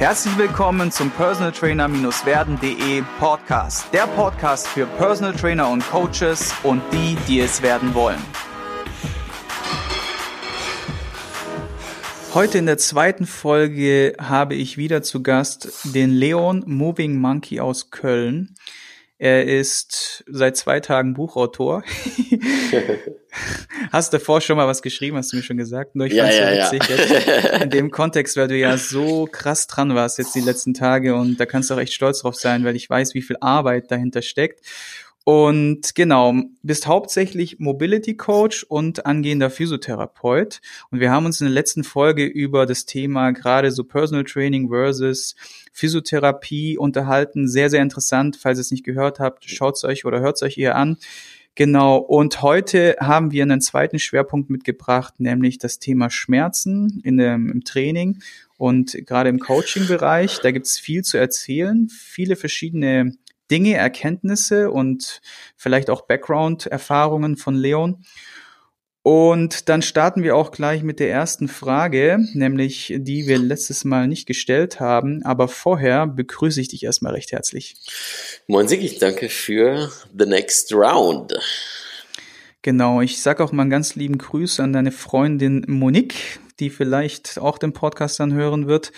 Herzlich willkommen zum Personal Trainer-werden.de Podcast. Der Podcast für Personal Trainer und Coaches und die, die es werden wollen. Heute in der zweiten Folge habe ich wieder zu Gast den Leon Moving Monkey aus Köln. Er ist seit zwei Tagen Buchautor. hast du davor schon mal was geschrieben, hast du mir schon gesagt? Nur ich ja, ja, witzig ja. In dem Kontext, weil du ja so krass dran warst jetzt die letzten Tage und da kannst du auch echt stolz drauf sein, weil ich weiß, wie viel Arbeit dahinter steckt. Und genau, bist hauptsächlich Mobility Coach und angehender Physiotherapeut. Und wir haben uns in der letzten Folge über das Thema gerade so Personal Training versus Physiotherapie unterhalten. Sehr, sehr interessant. Falls ihr es nicht gehört habt, schaut es euch oder hört es euch eher an. Genau, und heute haben wir einen zweiten Schwerpunkt mitgebracht, nämlich das Thema Schmerzen in dem, im Training und gerade im Coaching-Bereich. Da gibt es viel zu erzählen, viele verschiedene Dinge, Erkenntnisse und vielleicht auch Background-Erfahrungen von Leon. Und dann starten wir auch gleich mit der ersten Frage, nämlich die wir letztes Mal nicht gestellt haben. Aber vorher begrüße ich dich erstmal recht herzlich. Moin Siggi, danke für the next round. Genau, ich sage auch mal einen ganz lieben Grüß an deine Freundin Monique, die vielleicht auch den Podcast dann hören wird.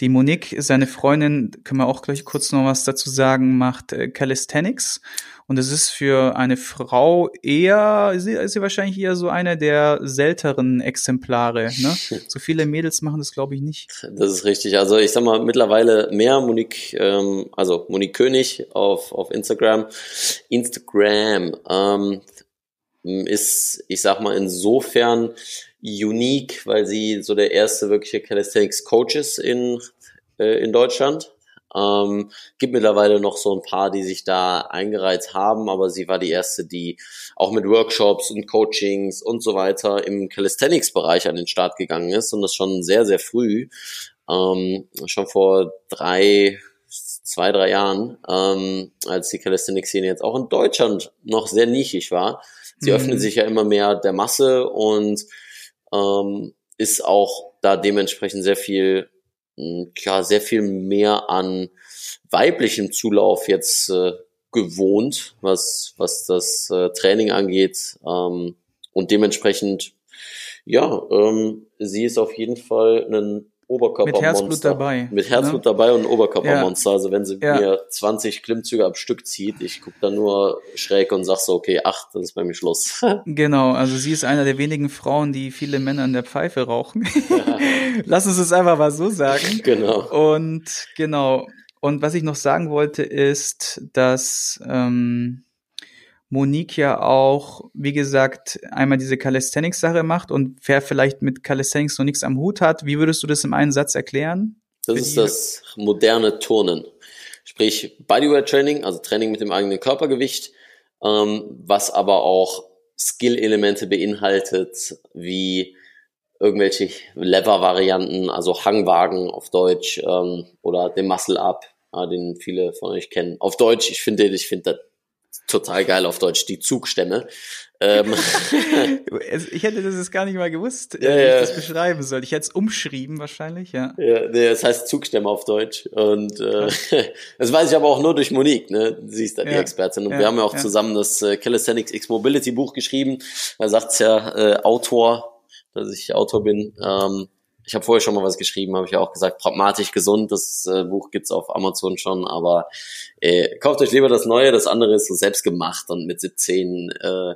Die Monique, seine Freundin, können wir auch gleich kurz noch was dazu sagen, macht äh, Calisthenics. Und es ist für eine Frau eher, ist sie, ist sie wahrscheinlich eher so eine der selteren Exemplare. Ne? So viele Mädels machen das, glaube ich, nicht. Das ist richtig. Also ich sag mal, mittlerweile mehr Monique, ähm, also Monique König auf, auf Instagram. Instagram ähm, ist, ich sag mal, insofern unique, weil sie so der erste wirkliche Calisthenics Coach ist in, äh, in Deutschland. Ähm, gibt mittlerweile noch so ein paar, die sich da eingereiht haben, aber sie war die erste, die auch mit Workshops und Coachings und so weiter im Calisthenics-Bereich an den Start gegangen ist und das schon sehr, sehr früh, ähm, schon vor drei, zwei, drei Jahren, ähm, als die Calisthenics-Szene jetzt auch in Deutschland noch sehr nischig war. Sie mhm. öffnet sich ja immer mehr der Masse und ähm, ist auch da dementsprechend sehr viel, hm, klar, sehr viel mehr an weiblichem Zulauf jetzt äh, gewohnt, was, was das äh, Training angeht. Ähm, und dementsprechend, ja, ähm, sie ist auf jeden Fall ein Oberkörpermonster. Mit Herzblut dabei. Mit Herzblut ne? dabei und Oberkörpermonster. Ja. Also wenn sie ja. mir 20 Klimmzüge am Stück zieht, ich gucke dann nur schräg und sag so, okay, acht, das ist bei mir Schluss. genau, also sie ist einer der wenigen Frauen, die viele Männer in der Pfeife rauchen. Ja. Lass uns es einfach mal so sagen. Genau. Und genau. Und was ich noch sagen wollte, ist, dass ähm, Monique ja auch, wie gesagt, einmal diese Calisthenics-Sache macht und wer vielleicht mit Calisthenics noch nichts am Hut hat, wie würdest du das im einen Satz erklären? Das ist das moderne Turnen. Sprich Bodyweight-Training, also Training mit dem eigenen Körpergewicht, ähm, was aber auch Skill-Elemente beinhaltet, wie irgendwelche Lever-Varianten, also Hangwagen auf Deutsch ähm, oder den Muscle-Up, äh, den viele von euch kennen. Auf Deutsch, ich finde, ich finde total geil auf Deutsch, die Zugstämme. Ähm. ich hätte das jetzt gar nicht mal gewusst, ja, wie ich das beschreiben soll. Ich hätte es umschrieben wahrscheinlich, ja. Ja, nee, das heißt Zugstämme auf Deutsch. Und äh, das weiß ich aber auch nur durch Monique, ne? Sie ist da die Expertin. Und wir haben ja auch zusammen das äh, Calisthenics X Mobility Buch geschrieben. Da sagt's ja äh, Autor, dass ich Autor bin. Ähm, ich habe vorher schon mal was geschrieben, habe ich ja auch gesagt, pragmatisch gesund, das äh, Buch gibt's auf Amazon schon, aber äh, kauft euch lieber das Neue, das andere ist so selbst gemacht und mit 17 äh,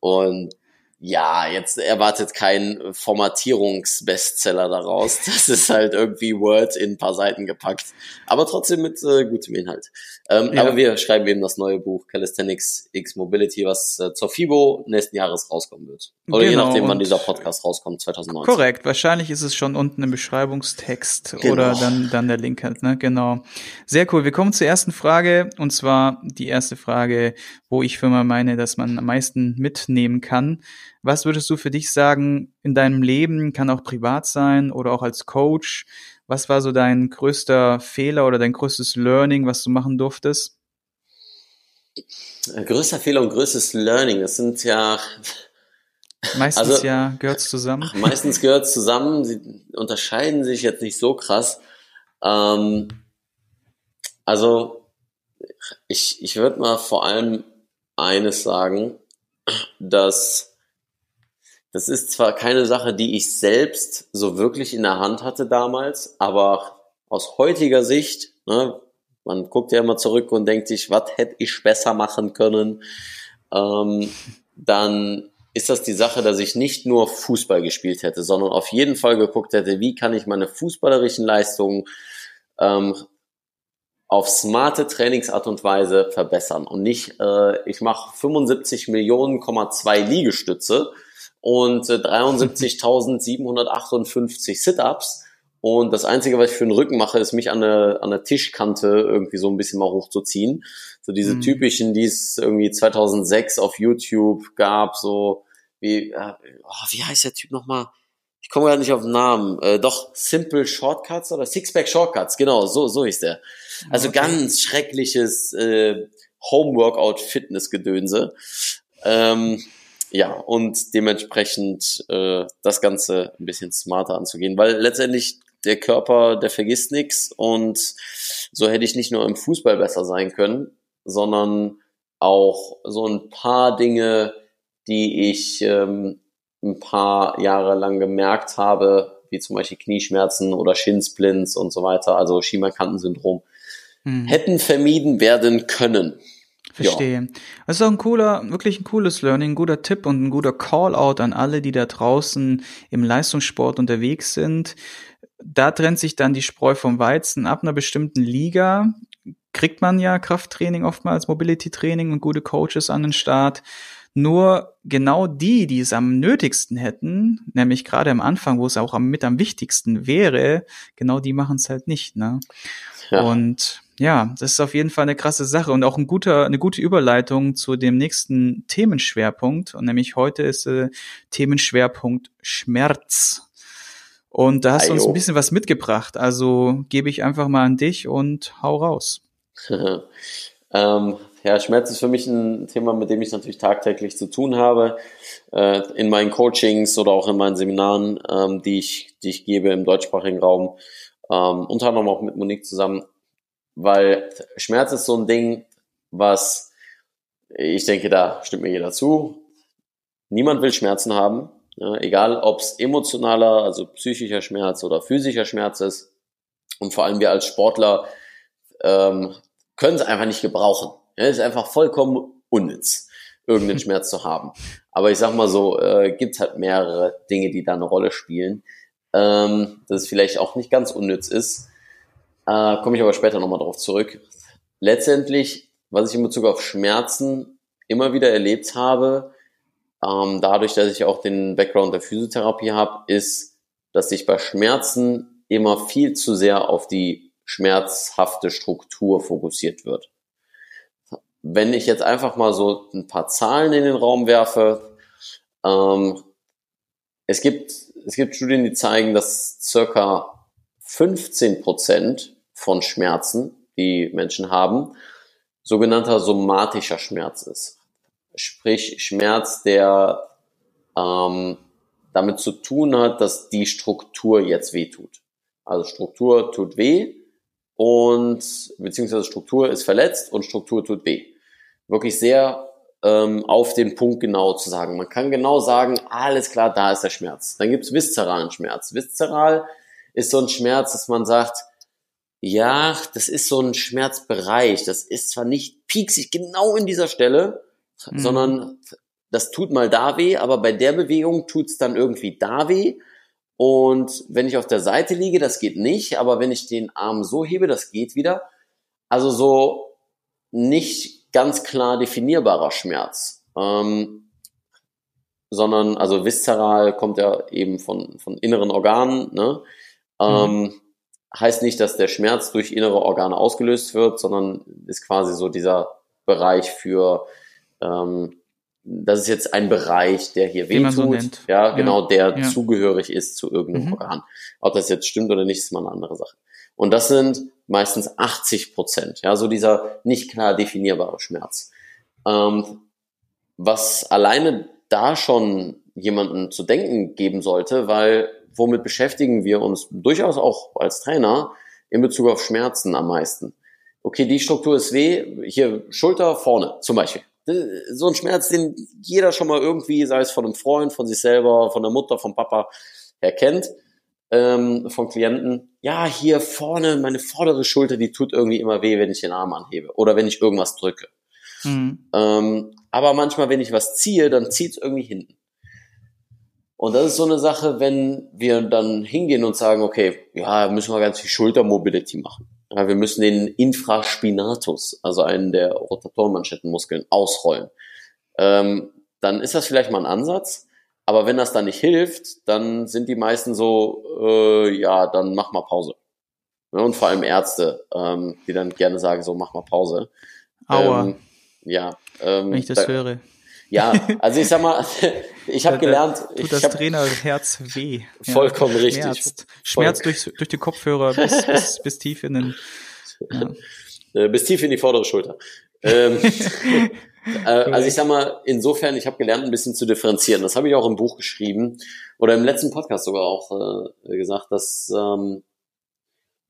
und ja, jetzt erwartet kein Formatierungsbestseller daraus. Das ist halt irgendwie Word in ein paar Seiten gepackt. Aber trotzdem mit äh, gutem Inhalt. Ähm, ja. Aber wir schreiben eben das neue Buch Calisthenics X Mobility, was äh, zur FIBO nächsten Jahres rauskommen wird. Oder genau, je nachdem, wann dieser Podcast rauskommt, 2019. Korrekt. Wahrscheinlich ist es schon unten im Beschreibungstext genau. oder dann, dann der Link halt, ne? Genau. Sehr cool. Wir kommen zur ersten Frage. Und zwar die erste Frage, wo ich für mal meine, dass man am meisten mitnehmen kann. Was würdest du für dich sagen in deinem Leben, kann auch privat sein oder auch als Coach? Was war so dein größter Fehler oder dein größtes Learning, was du machen durftest? Größter Fehler und größtes Learning, das sind ja Meistens also, ja gehört zusammen. Meistens gehört zusammen. Sie unterscheiden sich jetzt nicht so krass. Ähm, also ich, ich würde mal vor allem eines sagen, dass das ist zwar keine Sache, die ich selbst so wirklich in der Hand hatte damals, aber aus heutiger Sicht, ne, man guckt ja immer zurück und denkt sich, was hätte ich besser machen können, ähm, dann ist das die Sache, dass ich nicht nur Fußball gespielt hätte, sondern auf jeden Fall geguckt hätte, wie kann ich meine fußballerischen Leistungen ähm, auf smarte Trainingsart und Weise verbessern. Und nicht, äh, ich mache 75 Millionen,2 Liegestütze und äh, 73.758 Sit-ups und das Einzige, was ich für den Rücken mache, ist mich an der, an der Tischkante irgendwie so ein bisschen mal hochzuziehen. So diese mhm. typischen, die es irgendwie 2006 auf YouTube gab, so wie, äh, oh, wie heißt der Typ nochmal? Ich komme gar nicht auf den Namen. Äh, doch, Simple Shortcuts oder Sixpack Shortcuts, genau, so, so ist der. Also okay. ganz schreckliches äh, Home-Workout-Fitness-Gedönse. Ähm, ja, und dementsprechend äh, das Ganze ein bisschen smarter anzugehen, weil letztendlich der Körper, der vergisst nichts und so hätte ich nicht nur im Fußball besser sein können, sondern auch so ein paar Dinge, die ich ähm, ein paar Jahre lang gemerkt habe, wie zum Beispiel Knieschmerzen oder Shinsplints und so weiter, also Schiemankantensyndrom, mhm. hätten vermieden werden können. Verstehe. Ja. Das ist auch ein cooler, wirklich ein cooles Learning, ein guter Tipp und ein guter Call-out an alle, die da draußen im Leistungssport unterwegs sind. Da trennt sich dann die Spreu vom Weizen. Ab einer bestimmten Liga kriegt man ja Krafttraining oftmals, Mobility-Training und gute Coaches an den Start. Nur genau die, die es am nötigsten hätten, nämlich gerade am Anfang, wo es auch am, mit am wichtigsten wäre, genau die machen es halt nicht. Ne? Ja. Und ja, das ist auf jeden Fall eine krasse Sache und auch ein guter, eine gute Überleitung zu dem nächsten Themenschwerpunkt. Und nämlich heute ist äh, Themenschwerpunkt Schmerz. Und da hast du uns ein bisschen was mitgebracht. Also gebe ich einfach mal an dich und hau raus. ähm, ja, Schmerz ist für mich ein Thema, mit dem ich natürlich tagtäglich zu tun habe. Äh, in meinen Coachings oder auch in meinen Seminaren, ähm, die, ich, die ich gebe im deutschsprachigen Raum. Ähm, unter anderem auch mit Monique zusammen. Weil Schmerz ist so ein Ding, was ich denke, da stimmt mir jeder zu. Niemand will Schmerzen haben. Ja, egal, ob es emotionaler, also psychischer Schmerz oder physischer Schmerz ist. Und vor allem wir als Sportler ähm, können es einfach nicht gebrauchen. Ja, ist einfach vollkommen unnütz, irgendeinen Schmerz zu haben. Aber ich sag mal so, äh, gibt halt mehrere Dinge, die da eine Rolle spielen. Ähm, dass es vielleicht auch nicht ganz unnütz ist. Äh, Komme ich aber später nochmal drauf zurück. Letztendlich, was ich in Bezug auf Schmerzen immer wieder erlebt habe, ähm, dadurch, dass ich auch den Background der Physiotherapie habe, ist, dass sich bei Schmerzen immer viel zu sehr auf die schmerzhafte Struktur fokussiert wird. Wenn ich jetzt einfach mal so ein paar Zahlen in den Raum werfe, ähm, es gibt, es gibt Studien, die zeigen, dass circa 15 Prozent von Schmerzen, die Menschen haben, sogenannter somatischer Schmerz ist. Sprich Schmerz, der ähm, damit zu tun hat, dass die Struktur jetzt weh tut. Also Struktur tut weh und beziehungsweise Struktur ist verletzt und Struktur tut weh wirklich sehr ähm, auf den Punkt genau zu sagen. Man kann genau sagen, alles klar, da ist der Schmerz. Dann gibt's viszeralen Schmerz. Viszeral ist so ein Schmerz, dass man sagt, ja, das ist so ein Schmerzbereich. Das ist zwar nicht pieksig genau in dieser Stelle, mhm. sondern das tut mal da weh, aber bei der Bewegung tut's dann irgendwie da weh. Und wenn ich auf der Seite liege, das geht nicht, aber wenn ich den Arm so hebe, das geht wieder. Also so nicht ganz klar definierbarer Schmerz. Ähm, sondern, also viszeral kommt ja eben von, von inneren Organen, ne? Ähm, mhm. Heißt nicht, dass der Schmerz durch innere Organe ausgelöst wird, sondern ist quasi so dieser Bereich für, ähm, das ist jetzt ein Bereich, der hier wehtut. So ja, genau, ja. der ja. zugehörig ist zu irgendeinem mhm. Organ. Ob das jetzt stimmt oder nicht, ist mal eine andere Sache. Und das sind meistens 80 Prozent, ja, so dieser nicht klar definierbare Schmerz. Ähm, was alleine da schon jemanden zu denken geben sollte, weil womit beschäftigen wir uns durchaus auch als Trainer, in Bezug auf Schmerzen am meisten? Okay, die Struktur ist weh, hier Schulter vorne zum Beispiel. So ein Schmerz, den jeder schon mal irgendwie, sei es von einem Freund, von sich selber, von der Mutter, vom Papa, erkennt, ähm, von Klienten. Ja, hier vorne, meine vordere Schulter, die tut irgendwie immer weh, wenn ich den Arm anhebe oder wenn ich irgendwas drücke. Mhm. Ähm, aber manchmal, wenn ich was ziehe, dann zieht es irgendwie hinten. Und das ist so eine Sache, wenn wir dann hingehen und sagen, okay, ja, müssen wir ganz viel Schultermobility machen. Ja, wir müssen den Infraspinatus, also einen der Rotatorenmanschettenmuskeln, ausrollen. Ähm, dann ist das vielleicht mal ein Ansatz. Aber wenn das dann nicht hilft, dann sind die meisten so, äh, ja, dann mach mal Pause. Ja, und vor allem Ärzte, ähm, die dann gerne sagen, so mach mal Pause. Aua. Ähm, ja. Ähm, wenn ich das da, höre. Ja, also ich sag mal, ich habe gelernt. Tut ich das hab, Trainerherz weh. Vollkommen ja, richtig. Schmerzt, Schmerz durch, durch die Kopfhörer bis, bis, bis tief in den. Ja. Äh, bis tief in die vordere Schulter. Ähm, äh, also ich sag mal, insofern, ich habe gelernt, ein bisschen zu differenzieren. Das habe ich auch im Buch geschrieben oder im letzten Podcast sogar auch äh, gesagt, dass ähm,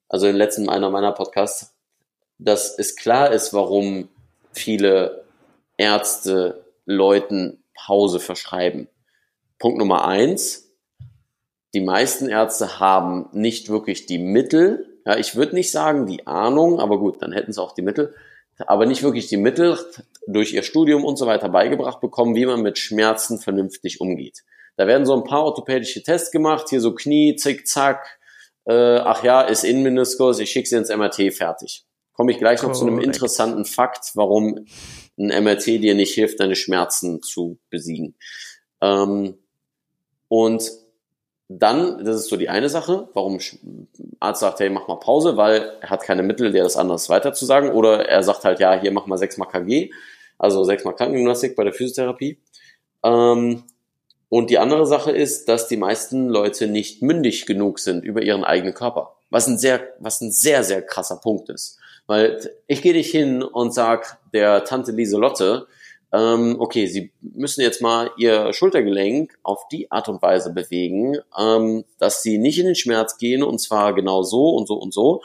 also im letzten einer meiner Podcasts, dass es klar ist, warum viele Ärzte Leuten Pause verschreiben. Punkt Nummer eins. Die meisten Ärzte haben nicht wirklich die Mittel. Ja, ich würde nicht sagen die Ahnung, aber gut, dann hätten sie auch die Mittel, aber nicht wirklich die Mittel durch ihr Studium und so weiter beigebracht bekommen, wie man mit Schmerzen vernünftig umgeht. Da werden so ein paar orthopädische Tests gemacht, hier so Knie, zick, zack, äh, ach ja, ist Innenmeniskus, ich schicke sie ins MRT, fertig. Komme ich gleich noch Correct. zu einem interessanten Fakt, warum ein MRT dir nicht hilft, deine Schmerzen zu besiegen. Ähm, und dann, das ist so die eine Sache, warum Arzt sagt, hey, mach mal Pause, weil er hat keine Mittel, dir das anders weiterzusagen. Oder er sagt halt, ja, hier mach mal sechsmal KG, also sechsmal Krankengymnastik bei der Physiotherapie. Ähm, und die andere Sache ist, dass die meisten Leute nicht mündig genug sind über ihren eigenen Körper. Was ein sehr, was ein sehr, sehr krasser Punkt ist. Weil ich gehe nicht hin und sag der Tante Lieselotte, ähm, okay, Sie müssen jetzt mal Ihr Schultergelenk auf die Art und Weise bewegen, ähm, dass Sie nicht in den Schmerz gehen und zwar genau so und so und so.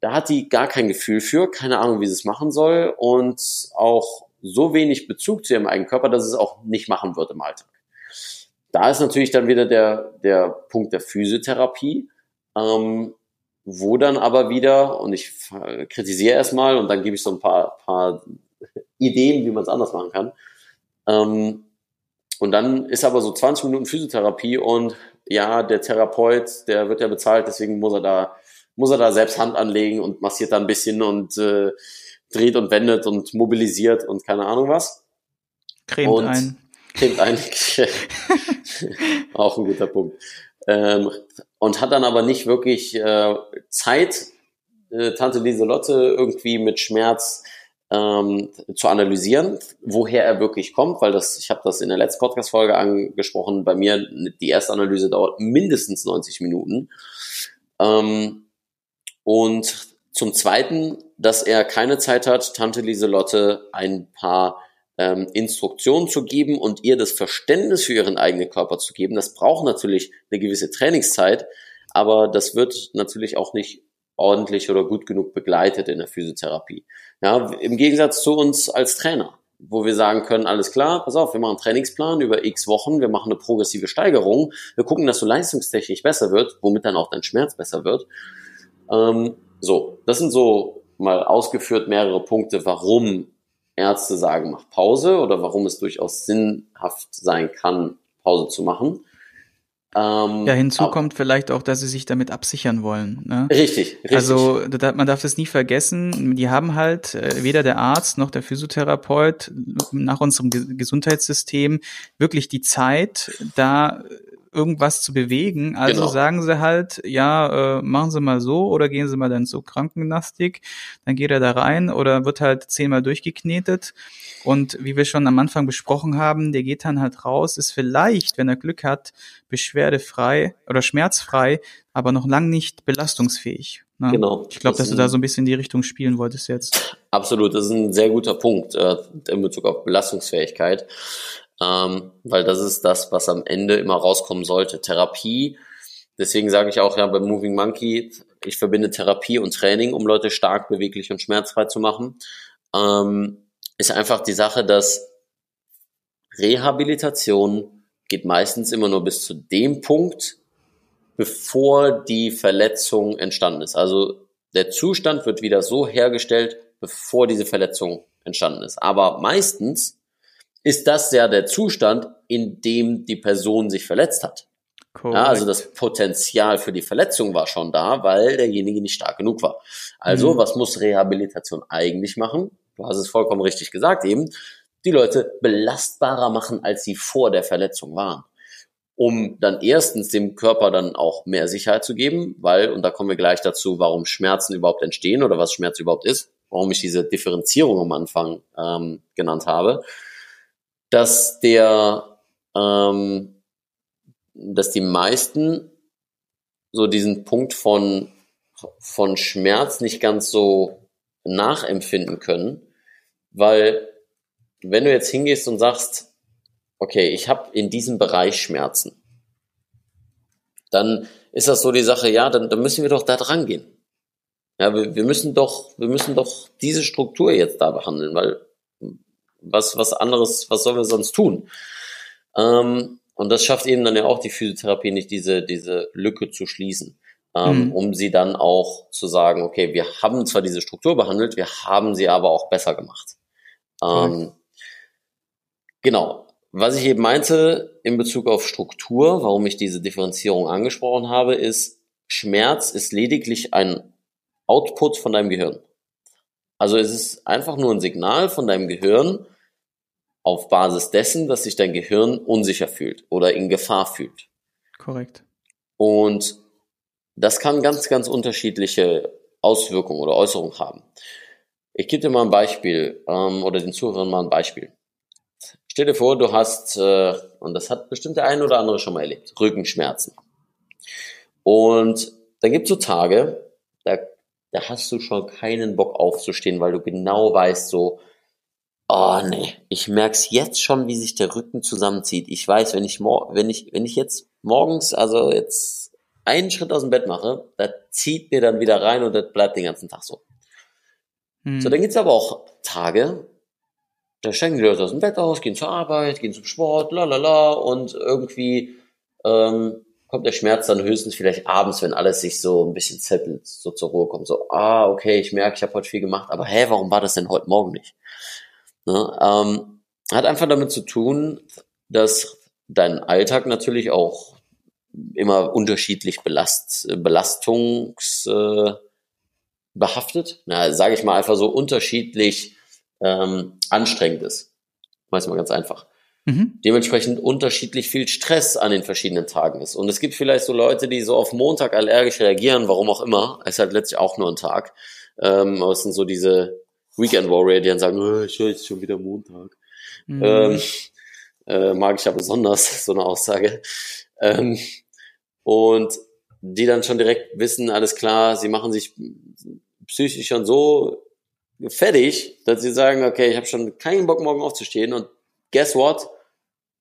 Da hat die gar kein Gefühl für, keine Ahnung, wie sie es machen soll und auch so wenig Bezug zu ihrem eigenen Körper, dass es auch nicht machen wird im Alltag. Da ist natürlich dann wieder der, der Punkt der Physiotherapie. Ähm, wo dann aber wieder, und ich kritisiere erstmal und dann gebe ich so ein paar, paar Ideen, wie man es anders machen kann. Ähm, und dann ist aber so 20 Minuten Physiotherapie und ja, der Therapeut, der wird ja bezahlt, deswegen muss er da, muss er da selbst Hand anlegen und massiert da ein bisschen und äh, dreht und wendet und mobilisiert und keine Ahnung was. Cremt und ein. Cremt ein. Auch ein guter Punkt. Ähm, und hat dann aber nicht wirklich äh, Zeit, äh, Tante Lieselotte irgendwie mit Schmerz ähm, zu analysieren, woher er wirklich kommt, weil das, ich habe das in der letzten Podcast-Folge angesprochen, bei mir die erste Analyse dauert mindestens 90 Minuten. Ähm, und zum Zweiten, dass er keine Zeit hat, Tante Lieselotte ein paar ähm, Instruktionen zu geben und ihr das Verständnis für ihren eigenen Körper zu geben. Das braucht natürlich eine gewisse Trainingszeit, aber das wird natürlich auch nicht ordentlich oder gut genug begleitet in der Physiotherapie. Ja, im Gegensatz zu uns als Trainer, wo wir sagen können, alles klar, pass auf, wir machen einen Trainingsplan über x Wochen, wir machen eine progressive Steigerung, wir gucken, dass du leistungstechnisch besser wird, womit dann auch dein Schmerz besser wird. Ähm, so, das sind so mal ausgeführt mehrere Punkte, warum Ärzte sagen, mach Pause oder warum es durchaus sinnhaft sein kann, Pause zu machen. Ähm, ja, hinzu kommt vielleicht auch, dass sie sich damit absichern wollen. Ne? Richtig, richtig. Also man darf das nie vergessen. Die haben halt äh, weder der Arzt noch der Physiotherapeut nach unserem Gesundheitssystem wirklich die Zeit, da irgendwas zu bewegen. Also genau. sagen sie halt, ja, äh, machen Sie mal so oder gehen Sie mal dann zur Krankengymnastik. Dann geht er da rein oder wird halt zehnmal durchgeknetet. Und wie wir schon am Anfang besprochen haben, der geht dann halt raus, ist vielleicht, wenn er Glück hat, beschwerdefrei oder schmerzfrei, aber noch lang nicht belastungsfähig. Ne? Genau. Ich glaube, dass du da so ein bisschen in die Richtung spielen wolltest jetzt. Absolut, das ist ein sehr guter Punkt äh, in Bezug auf Belastungsfähigkeit ähm, weil das ist das, was am Ende immer rauskommen sollte. Therapie deswegen sage ich auch ja bei Moving Monkey, ich verbinde Therapie und Training, um Leute stark, beweglich und schmerzfrei zu machen. Ähm, ist einfach die Sache, dass Rehabilitation geht meistens immer nur bis zu dem Punkt, bevor die Verletzung entstanden ist. Also der Zustand wird wieder so hergestellt, bevor diese Verletzung entstanden ist. Aber meistens ist das ja der Zustand, in dem die Person sich verletzt hat. Ja, also das Potenzial für die Verletzung war schon da, weil derjenige nicht stark genug war. Also, mhm. was muss Rehabilitation eigentlich machen? Du hast es vollkommen richtig gesagt eben. Die Leute belastbarer machen, als sie vor der Verletzung waren. Um dann erstens dem Körper dann auch mehr Sicherheit zu geben, weil, und da kommen wir gleich dazu, warum Schmerzen überhaupt entstehen oder was Schmerz überhaupt ist, warum ich diese Differenzierung am Anfang ähm, genannt habe, dass der ähm, dass die meisten so diesen Punkt von, von Schmerz nicht ganz so nachempfinden können, weil wenn du jetzt hingehst und sagst, okay, ich habe in diesem Bereich Schmerzen, dann ist das so die Sache, ja, dann, dann müssen wir doch da dran gehen. Ja, wir, wir müssen doch, wir müssen doch diese Struktur jetzt da behandeln, weil was, was anderes, was sollen wir sonst tun? Ähm, und das schafft eben dann ja auch die Physiotherapie nicht, diese, diese Lücke zu schließen. Ähm, mhm. um sie dann auch zu sagen, okay, wir haben zwar diese Struktur behandelt, wir haben sie aber auch besser gemacht. Ähm, genau. Was ich eben meinte in Bezug auf Struktur, warum ich diese Differenzierung angesprochen habe, ist, Schmerz ist lediglich ein Output von deinem Gehirn. Also es ist einfach nur ein Signal von deinem Gehirn, auf Basis dessen, dass sich dein Gehirn unsicher fühlt oder in Gefahr fühlt. Korrekt. Und das kann ganz, ganz unterschiedliche Auswirkungen oder Äußerungen haben. Ich gebe dir mal ein Beispiel ähm, oder den Zuhörern mal ein Beispiel. Stell dir vor, du hast, äh, und das hat bestimmt der eine oder andere schon mal erlebt, Rückenschmerzen. Und da gibt es so Tage, da, da hast du schon keinen Bock aufzustehen, weil du genau weißt, so, Oh nee, ich merk's jetzt schon, wie sich der Rücken zusammenzieht. Ich weiß, wenn ich wenn ich wenn ich jetzt morgens, also jetzt einen Schritt aus dem Bett mache, das zieht mir dann wieder rein und das bleibt den ganzen Tag so. Hm. So, dann gibt's aber auch Tage, da steigen die Leute aus dem Bett aus, gehen zur Arbeit, gehen zum Sport, la la la und irgendwie ähm, kommt der Schmerz dann höchstens vielleicht abends, wenn alles sich so ein bisschen zettelt, so zur Ruhe kommt. So, ah, okay, ich merke, ich habe heute viel gemacht, aber hä, warum war das denn heute Morgen nicht? Ne? Ähm, hat einfach damit zu tun, dass dein Alltag natürlich auch immer unterschiedlich belast, belastungsbehaftet, äh, na, sage ich mal einfach so unterschiedlich ähm, anstrengend ist. Weiß mal ganz einfach. Mhm. Dementsprechend unterschiedlich viel Stress an den verschiedenen Tagen ist. Und es gibt vielleicht so Leute, die so auf Montag allergisch reagieren, warum auch immer. Es ist halt letztlich auch nur ein Tag. Ähm, aber es sind so diese Weekend Warrior, die dann sagen, oh, ich höre jetzt schon wieder Montag. Mhm. Ähm, äh, mag ich ja besonders, so eine Aussage. Ähm, und die dann schon direkt wissen, alles klar, sie machen sich psychisch schon so fertig, dass sie sagen, okay, ich habe schon keinen Bock, morgen aufzustehen und guess what?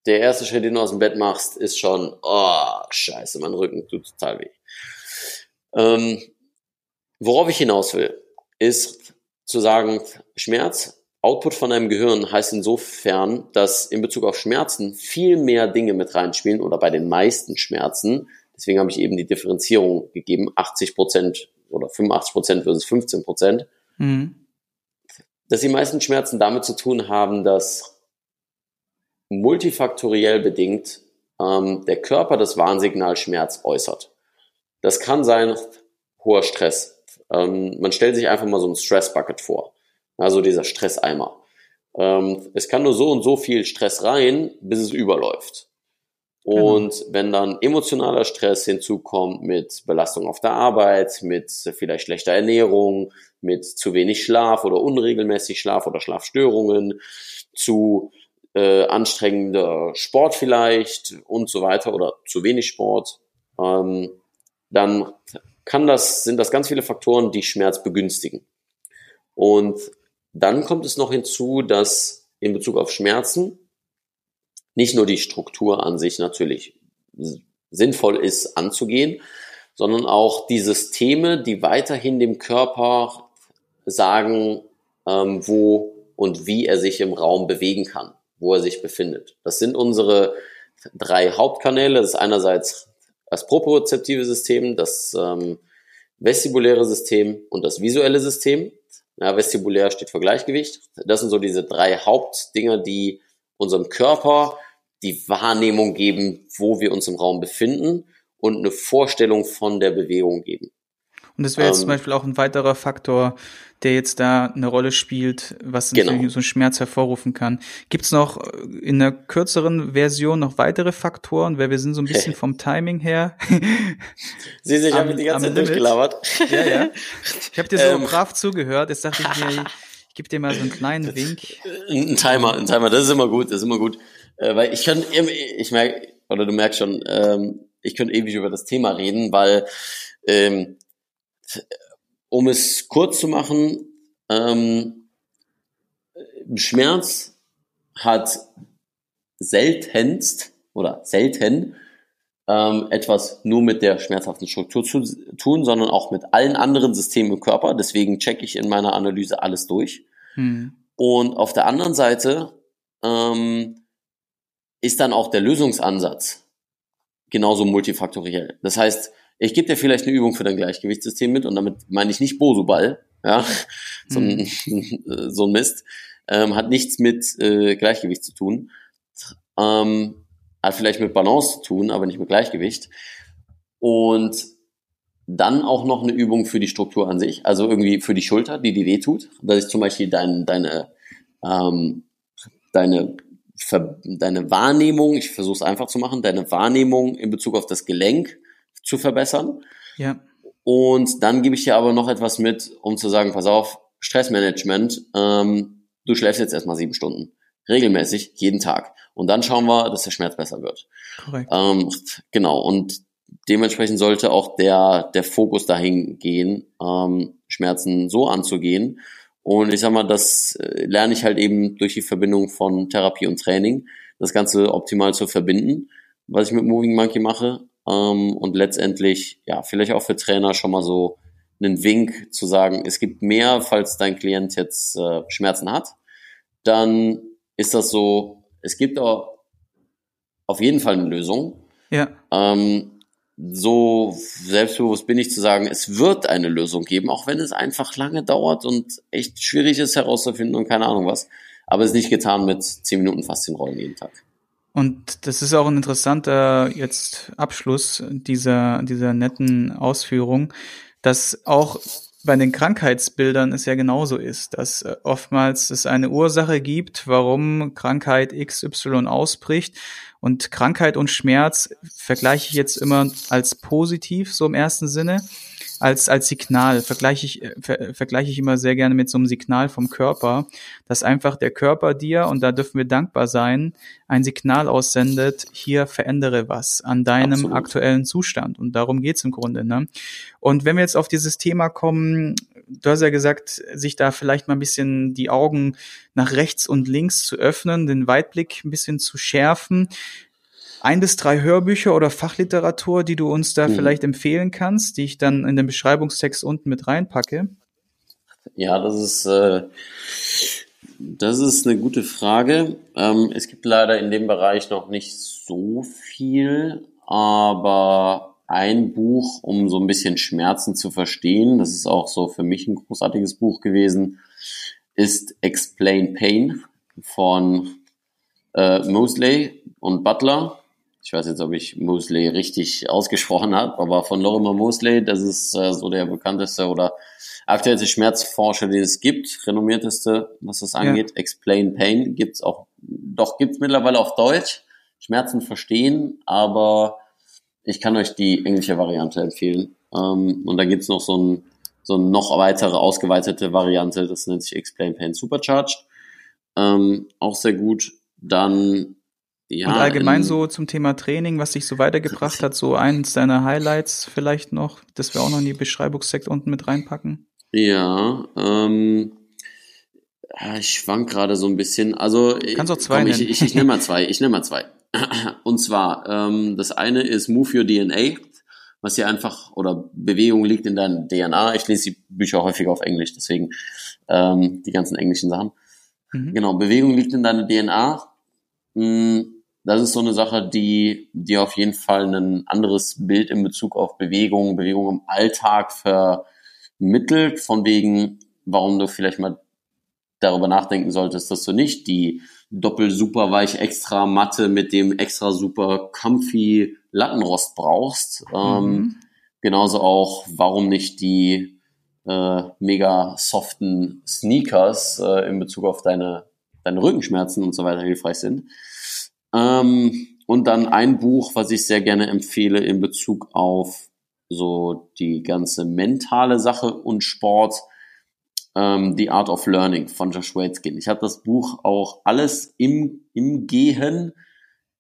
Der erste Schritt, den du aus dem Bett machst, ist schon, oh, scheiße, mein Rücken tut total weh. Ähm, worauf ich hinaus will, ist, zu sagen, Schmerz, Output von deinem Gehirn heißt insofern, dass in Bezug auf Schmerzen viel mehr Dinge mit reinspielen oder bei den meisten Schmerzen. Deswegen habe ich eben die Differenzierung gegeben, 80 Prozent oder 85 Prozent versus 15 Prozent. Mhm. Dass die meisten Schmerzen damit zu tun haben, dass multifaktoriell bedingt ähm, der Körper das Warnsignal Schmerz äußert. Das kann sein hoher Stress, ähm, man stellt sich einfach mal so ein Stress-Bucket vor. Also dieser Stresseimer. Ähm, es kann nur so und so viel Stress rein, bis es überläuft. Und genau. wenn dann emotionaler Stress hinzukommt mit Belastung auf der Arbeit, mit vielleicht schlechter Ernährung, mit zu wenig Schlaf oder unregelmäßig Schlaf oder Schlafstörungen, zu äh, anstrengender Sport vielleicht und so weiter oder zu wenig Sport, ähm, dann kann das, sind das ganz viele Faktoren, die Schmerz begünstigen. Und dann kommt es noch hinzu, dass in Bezug auf Schmerzen nicht nur die Struktur an sich natürlich sinnvoll ist anzugehen, sondern auch die Systeme, die weiterhin dem Körper sagen, ähm, wo und wie er sich im Raum bewegen kann, wo er sich befindet. Das sind unsere drei Hauptkanäle. Das ist einerseits das propriozeptive System, das ähm, vestibuläre System und das visuelle System. Ja, vestibulär steht für Gleichgewicht. Das sind so diese drei Hauptdinger, die unserem Körper die Wahrnehmung geben, wo wir uns im Raum befinden und eine Vorstellung von der Bewegung geben. Und das wäre jetzt ähm, zum Beispiel auch ein weiterer Faktor, der jetzt da eine Rolle spielt, was genau. so einen Schmerz hervorrufen kann. Gibt es noch in einer kürzeren Version noch weitere Faktoren, weil wir sind so ein bisschen vom Timing her. Sie sich haben die ganze Zeit durchgelabert. Ja, ja. Ich habe dir so ähm, brav zugehört. Jetzt dachte ich mir, gebe dir mal so einen kleinen Wink. Ein Timer, ein Timer, das ist immer gut, das ist immer gut. Äh, weil ich kann, ich merke, oder du merkst schon, ähm, ich könnte ewig über das Thema reden, weil ähm, um es kurz zu machen, ähm, Schmerz hat seltenst oder selten ähm, etwas nur mit der schmerzhaften Struktur zu tun, sondern auch mit allen anderen Systemen im Körper. Deswegen checke ich in meiner Analyse alles durch. Hm. Und auf der anderen Seite ähm, ist dann auch der Lösungsansatz genauso multifaktoriell. Das heißt, ich gebe dir vielleicht eine Übung für dein Gleichgewichtssystem mit und damit meine ich nicht Bosu-Ball, ja, so, ein, hm. so ein Mist, ähm, hat nichts mit äh, Gleichgewicht zu tun, ähm, hat vielleicht mit Balance zu tun, aber nicht mit Gleichgewicht und dann auch noch eine Übung für die Struktur an sich, also irgendwie für die Schulter, die dir wehtut, dass ich zum Beispiel dein, deine, ähm, deine deine Wahrnehmung, ich versuche es einfach zu machen, deine Wahrnehmung in Bezug auf das Gelenk zu verbessern. Ja. Und dann gebe ich dir aber noch etwas mit, um zu sagen, pass auf, Stressmanagement, ähm, du schläfst jetzt erstmal sieben Stunden. Regelmäßig, jeden Tag. Und dann schauen wir, dass der Schmerz besser wird. Korrekt. Ähm, genau. Und dementsprechend sollte auch der, der Fokus dahin gehen, ähm, Schmerzen so anzugehen. Und ich sag mal, das äh, lerne ich halt eben durch die Verbindung von Therapie und Training, das Ganze optimal zu verbinden, was ich mit Moving Monkey mache. Ähm, und letztendlich, ja, vielleicht auch für Trainer schon mal so einen Wink zu sagen, es gibt mehr, falls dein Klient jetzt äh, Schmerzen hat, dann ist das so, es gibt auch auf jeden Fall eine Lösung. Ja. Ähm, so selbstbewusst bin ich zu sagen, es wird eine Lösung geben, auch wenn es einfach lange dauert und echt schwierig ist herauszufinden und keine Ahnung was. Aber es ist nicht getan mit zehn Minuten Faszienrollen jeden Tag. Und das ist auch ein interessanter jetzt Abschluss dieser, dieser netten Ausführung, dass auch bei den Krankheitsbildern es ja genauso ist, dass äh, oftmals es eine Ursache gibt, warum Krankheit XY ausbricht. Und Krankheit und Schmerz vergleiche ich jetzt immer als positiv, so im ersten Sinne als, als Signal vergleiche ich, äh, ver, vergleiche ich immer sehr gerne mit so einem Signal vom Körper, dass einfach der Körper dir, und da dürfen wir dankbar sein, ein Signal aussendet, hier verändere was an deinem Absolut. aktuellen Zustand. Und darum geht's im Grunde. Ne? Und wenn wir jetzt auf dieses Thema kommen, du hast ja gesagt, sich da vielleicht mal ein bisschen die Augen nach rechts und links zu öffnen, den Weitblick ein bisschen zu schärfen ein bis drei Hörbücher oder Fachliteratur, die du uns da mhm. vielleicht empfehlen kannst, die ich dann in den Beschreibungstext unten mit reinpacke? Ja, das ist, äh, das ist eine gute Frage. Ähm, es gibt leider in dem Bereich noch nicht so viel, aber ein Buch, um so ein bisschen Schmerzen zu verstehen, das ist auch so für mich ein großartiges Buch gewesen, ist Explain Pain von äh, Mosley und Butler ich weiß jetzt, ob ich Mosley richtig ausgesprochen habe, aber von Lorimer Mosley, das ist äh, so der bekannteste oder aktuellste Schmerzforscher, den es gibt, renommierteste, was das angeht. Ja. Explain Pain gibt's auch, doch gibt's mittlerweile auf Deutsch. Schmerzen verstehen, aber ich kann euch die englische Variante empfehlen. Ähm, und da gibt's noch so ein so eine noch weitere ausgeweitete Variante, das nennt sich Explain Pain Supercharged. Ähm, auch sehr gut. Dann ja, und allgemein so zum Thema Training, was dich so weitergebracht hat, so eins deiner Highlights vielleicht noch, das wir auch noch in die Beschreibungssekt unten mit reinpacken. Ja, ähm, ich schwank gerade so ein bisschen. Also Kannst auch zwei komm, ich, ich, ich nehme mal zwei. Ich nehme mal zwei. Und zwar, ähm, das eine ist Move Your DNA, was hier einfach, oder Bewegung liegt in deiner DNA. Ich lese die Bücher häufig auf Englisch, deswegen ähm, die ganzen englischen Sachen. Mhm. Genau, Bewegung liegt in deiner DNA. Hm, das ist so eine Sache, die dir auf jeden Fall ein anderes Bild in Bezug auf Bewegung, Bewegung im Alltag vermittelt, von wegen, warum du vielleicht mal darüber nachdenken solltest, dass du nicht die doppel super weich extra Matte mit dem extra super comfy Lattenrost brauchst. Ähm, mhm. Ähm, genauso auch, warum nicht die äh, mega soften Sneakers äh, in Bezug auf deine, deine Rückenschmerzen und so weiter hilfreich sind. Ähm, und dann ein Buch, was ich sehr gerne empfehle in Bezug auf so die ganze mentale Sache und Sport, ähm, The Art of Learning von Josh Waitzkin. Ich habe das Buch auch alles im, im Gehen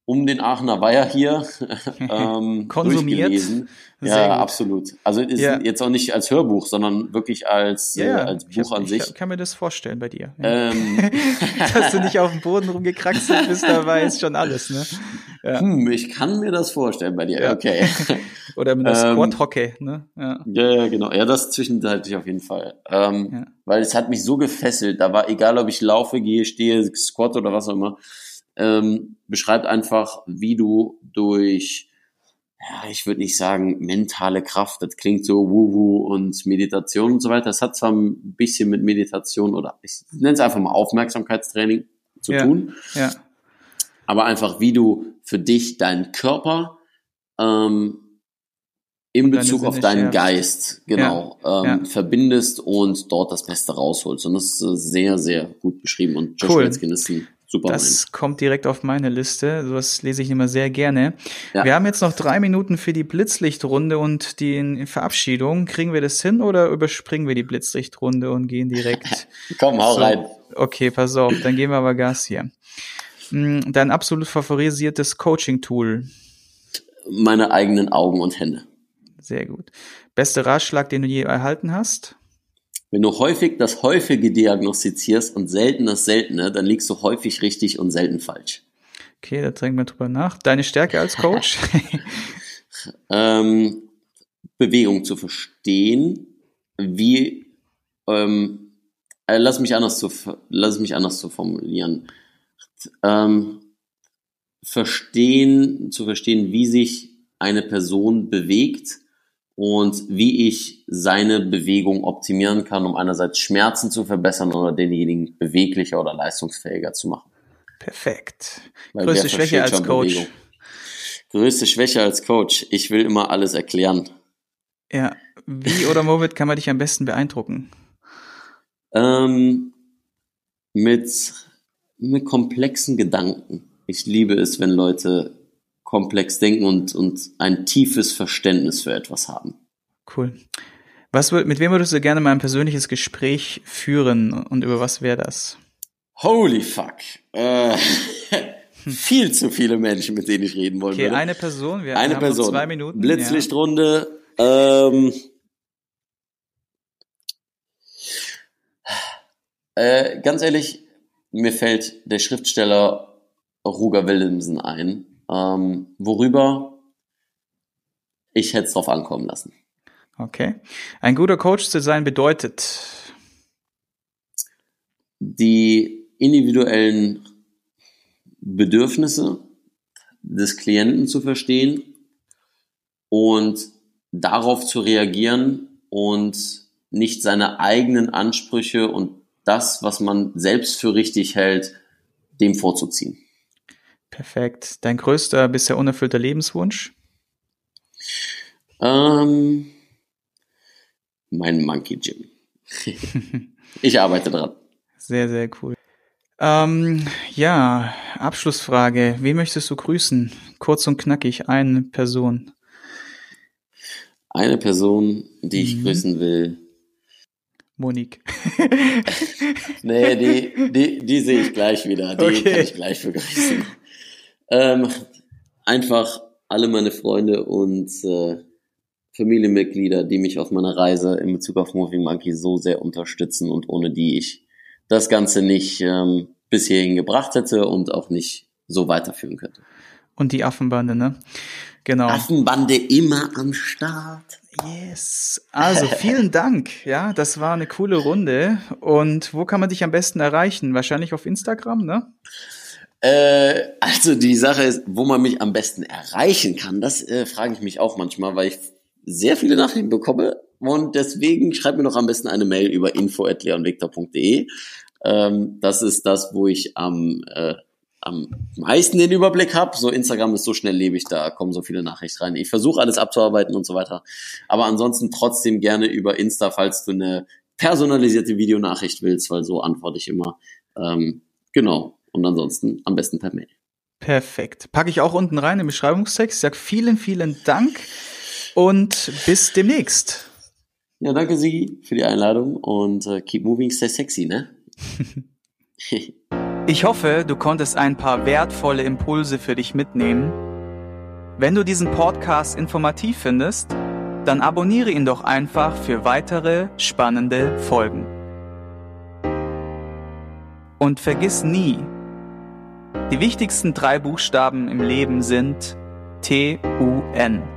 um den Aachener Weiher hier ähm, konsumiert. ja, gut. absolut. Also ist ja. jetzt auch nicht als Hörbuch, sondern wirklich als, ja, äh, als Buch hab, an sich. Ich kann mir das vorstellen bei dir. Ähm. Dass du nicht auf dem Boden rumgekraxelt bist, dabei ist schon alles, ne? Ja. Hm, ich kann mir das vorstellen bei dir, okay. Oder mit einer ähm, Squat-Hocke, ne? Ja. ja, genau. Ja, das zwischenzeitlich auf jeden Fall. Ähm, Weil es hat mich so gefesselt. Da war egal, ob ich laufe, gehe, stehe, Squat oder was auch immer ähm, beschreibt einfach, wie du durch, ja, ich würde nicht sagen mentale Kraft, das klingt so wuhu und Meditation und so weiter. Das hat zwar ein bisschen mit Meditation oder ich nenne es einfach mal Aufmerksamkeitstraining zu ja, tun. Ja. Aber einfach, wie du für dich deinen Körper ähm, in Bezug auf deinen schärft. Geist, genau, ja, ähm, ja. verbindest und dort das Beste rausholst. Und das ist sehr, sehr gut beschrieben. Und Josh cool. Metzgen ist ein Super. Das kommt direkt auf meine Liste. Das lese ich immer sehr gerne. Ja. Wir haben jetzt noch drei Minuten für die Blitzlichtrunde und die Verabschiedung. Kriegen wir das hin oder überspringen wir die Blitzlichtrunde und gehen direkt? Komm, hau so. rein. Okay, pass auf, dann geben wir aber Gas hier. Hm, dein absolut favorisiertes Coaching-Tool? Meine eigenen Augen und Hände. Sehr gut. Beste Ratschlag, den du je erhalten hast? Wenn du häufig das Häufige diagnostizierst und selten das Seltene, dann liegst du häufig richtig und selten falsch. Okay, da denken wir drüber nach. Deine Stärke als Coach? ähm, Bewegung zu verstehen, wie ähm, äh, lass mich anders zu lass mich anders zu formulieren. Ähm, verstehen, zu verstehen, wie sich eine Person bewegt und wie ich seine Bewegung optimieren kann, um einerseits Schmerzen zu verbessern oder denjenigen beweglicher oder leistungsfähiger zu machen. Perfekt. Weil Größte Schwäche als Coach. Bewegung. Größte Schwäche als Coach. Ich will immer alles erklären. Ja. Wie oder womit kann man dich am besten beeindrucken? Ähm, mit, mit komplexen Gedanken. Ich liebe es, wenn Leute komplex denken und, und ein tiefes Verständnis für etwas haben. Cool. Was, mit wem würdest du gerne mal ein persönliches Gespräch führen und über was wäre das? Holy fuck. Äh, viel zu viele Menschen, mit denen ich reden wollen okay, würde. eine Person. Wir eine haben Person. zwei Minuten. Blitzlichtrunde. Ja. Ähm, äh, ganz ehrlich, mir fällt der Schriftsteller Ruger Willemsen ein ähm, worüber ich hätte es drauf ankommen lassen. Okay. Ein guter Coach zu sein bedeutet die individuellen Bedürfnisse des Klienten zu verstehen und darauf zu reagieren und nicht seine eigenen Ansprüche und das, was man selbst für richtig hält, dem vorzuziehen. Perfekt. Dein größter bisher unerfüllter Lebenswunsch? Ähm, mein Monkey Gym. ich arbeite dran. Sehr, sehr cool. Ähm, ja, Abschlussfrage. Wen möchtest du grüßen? Kurz und knackig, eine Person. Eine Person, die ich mhm. grüßen will. Monique. nee, die, die, die sehe ich gleich wieder. Die okay. kann ich gleich begrüßen. Ähm, einfach alle meine Freunde und äh, Familienmitglieder, die mich auf meiner Reise in Bezug auf Moving Monkey so sehr unterstützen und ohne die ich das Ganze nicht ähm, bis hierhin gebracht hätte und auch nicht so weiterführen könnte. Und die Affenbande, ne? Genau. Affenbande immer am Start. Yes. Also vielen Dank. Ja, das war eine coole Runde. Und wo kann man dich am besten erreichen? Wahrscheinlich auf Instagram, ne? Äh, also die Sache ist, wo man mich am besten erreichen kann, das äh, frage ich mich auch manchmal, weil ich sehr viele Nachrichten bekomme. Und deswegen schreibt mir doch am besten eine Mail über info.leonvictor.de. Ähm, das ist das, wo ich am äh, am meisten den Überblick habe. So Instagram ist so schnelllebig, da kommen so viele Nachrichten rein. Ich versuche alles abzuarbeiten und so weiter. Aber ansonsten trotzdem gerne über Insta, falls du eine personalisierte Videonachricht willst, weil so antworte ich immer. Ähm, genau. Und ansonsten am besten per Mail. Perfekt. Packe ich auch unten rein im Beschreibungstext. Sag vielen, vielen Dank und bis demnächst. Ja, danke Sie für die Einladung und uh, keep moving, stay sexy, ne? Ich hoffe, du konntest ein paar wertvolle Impulse für dich mitnehmen. Wenn du diesen Podcast informativ findest, dann abonniere ihn doch einfach für weitere spannende Folgen. Und vergiss nie, die wichtigsten drei Buchstaben im Leben sind T-U-N.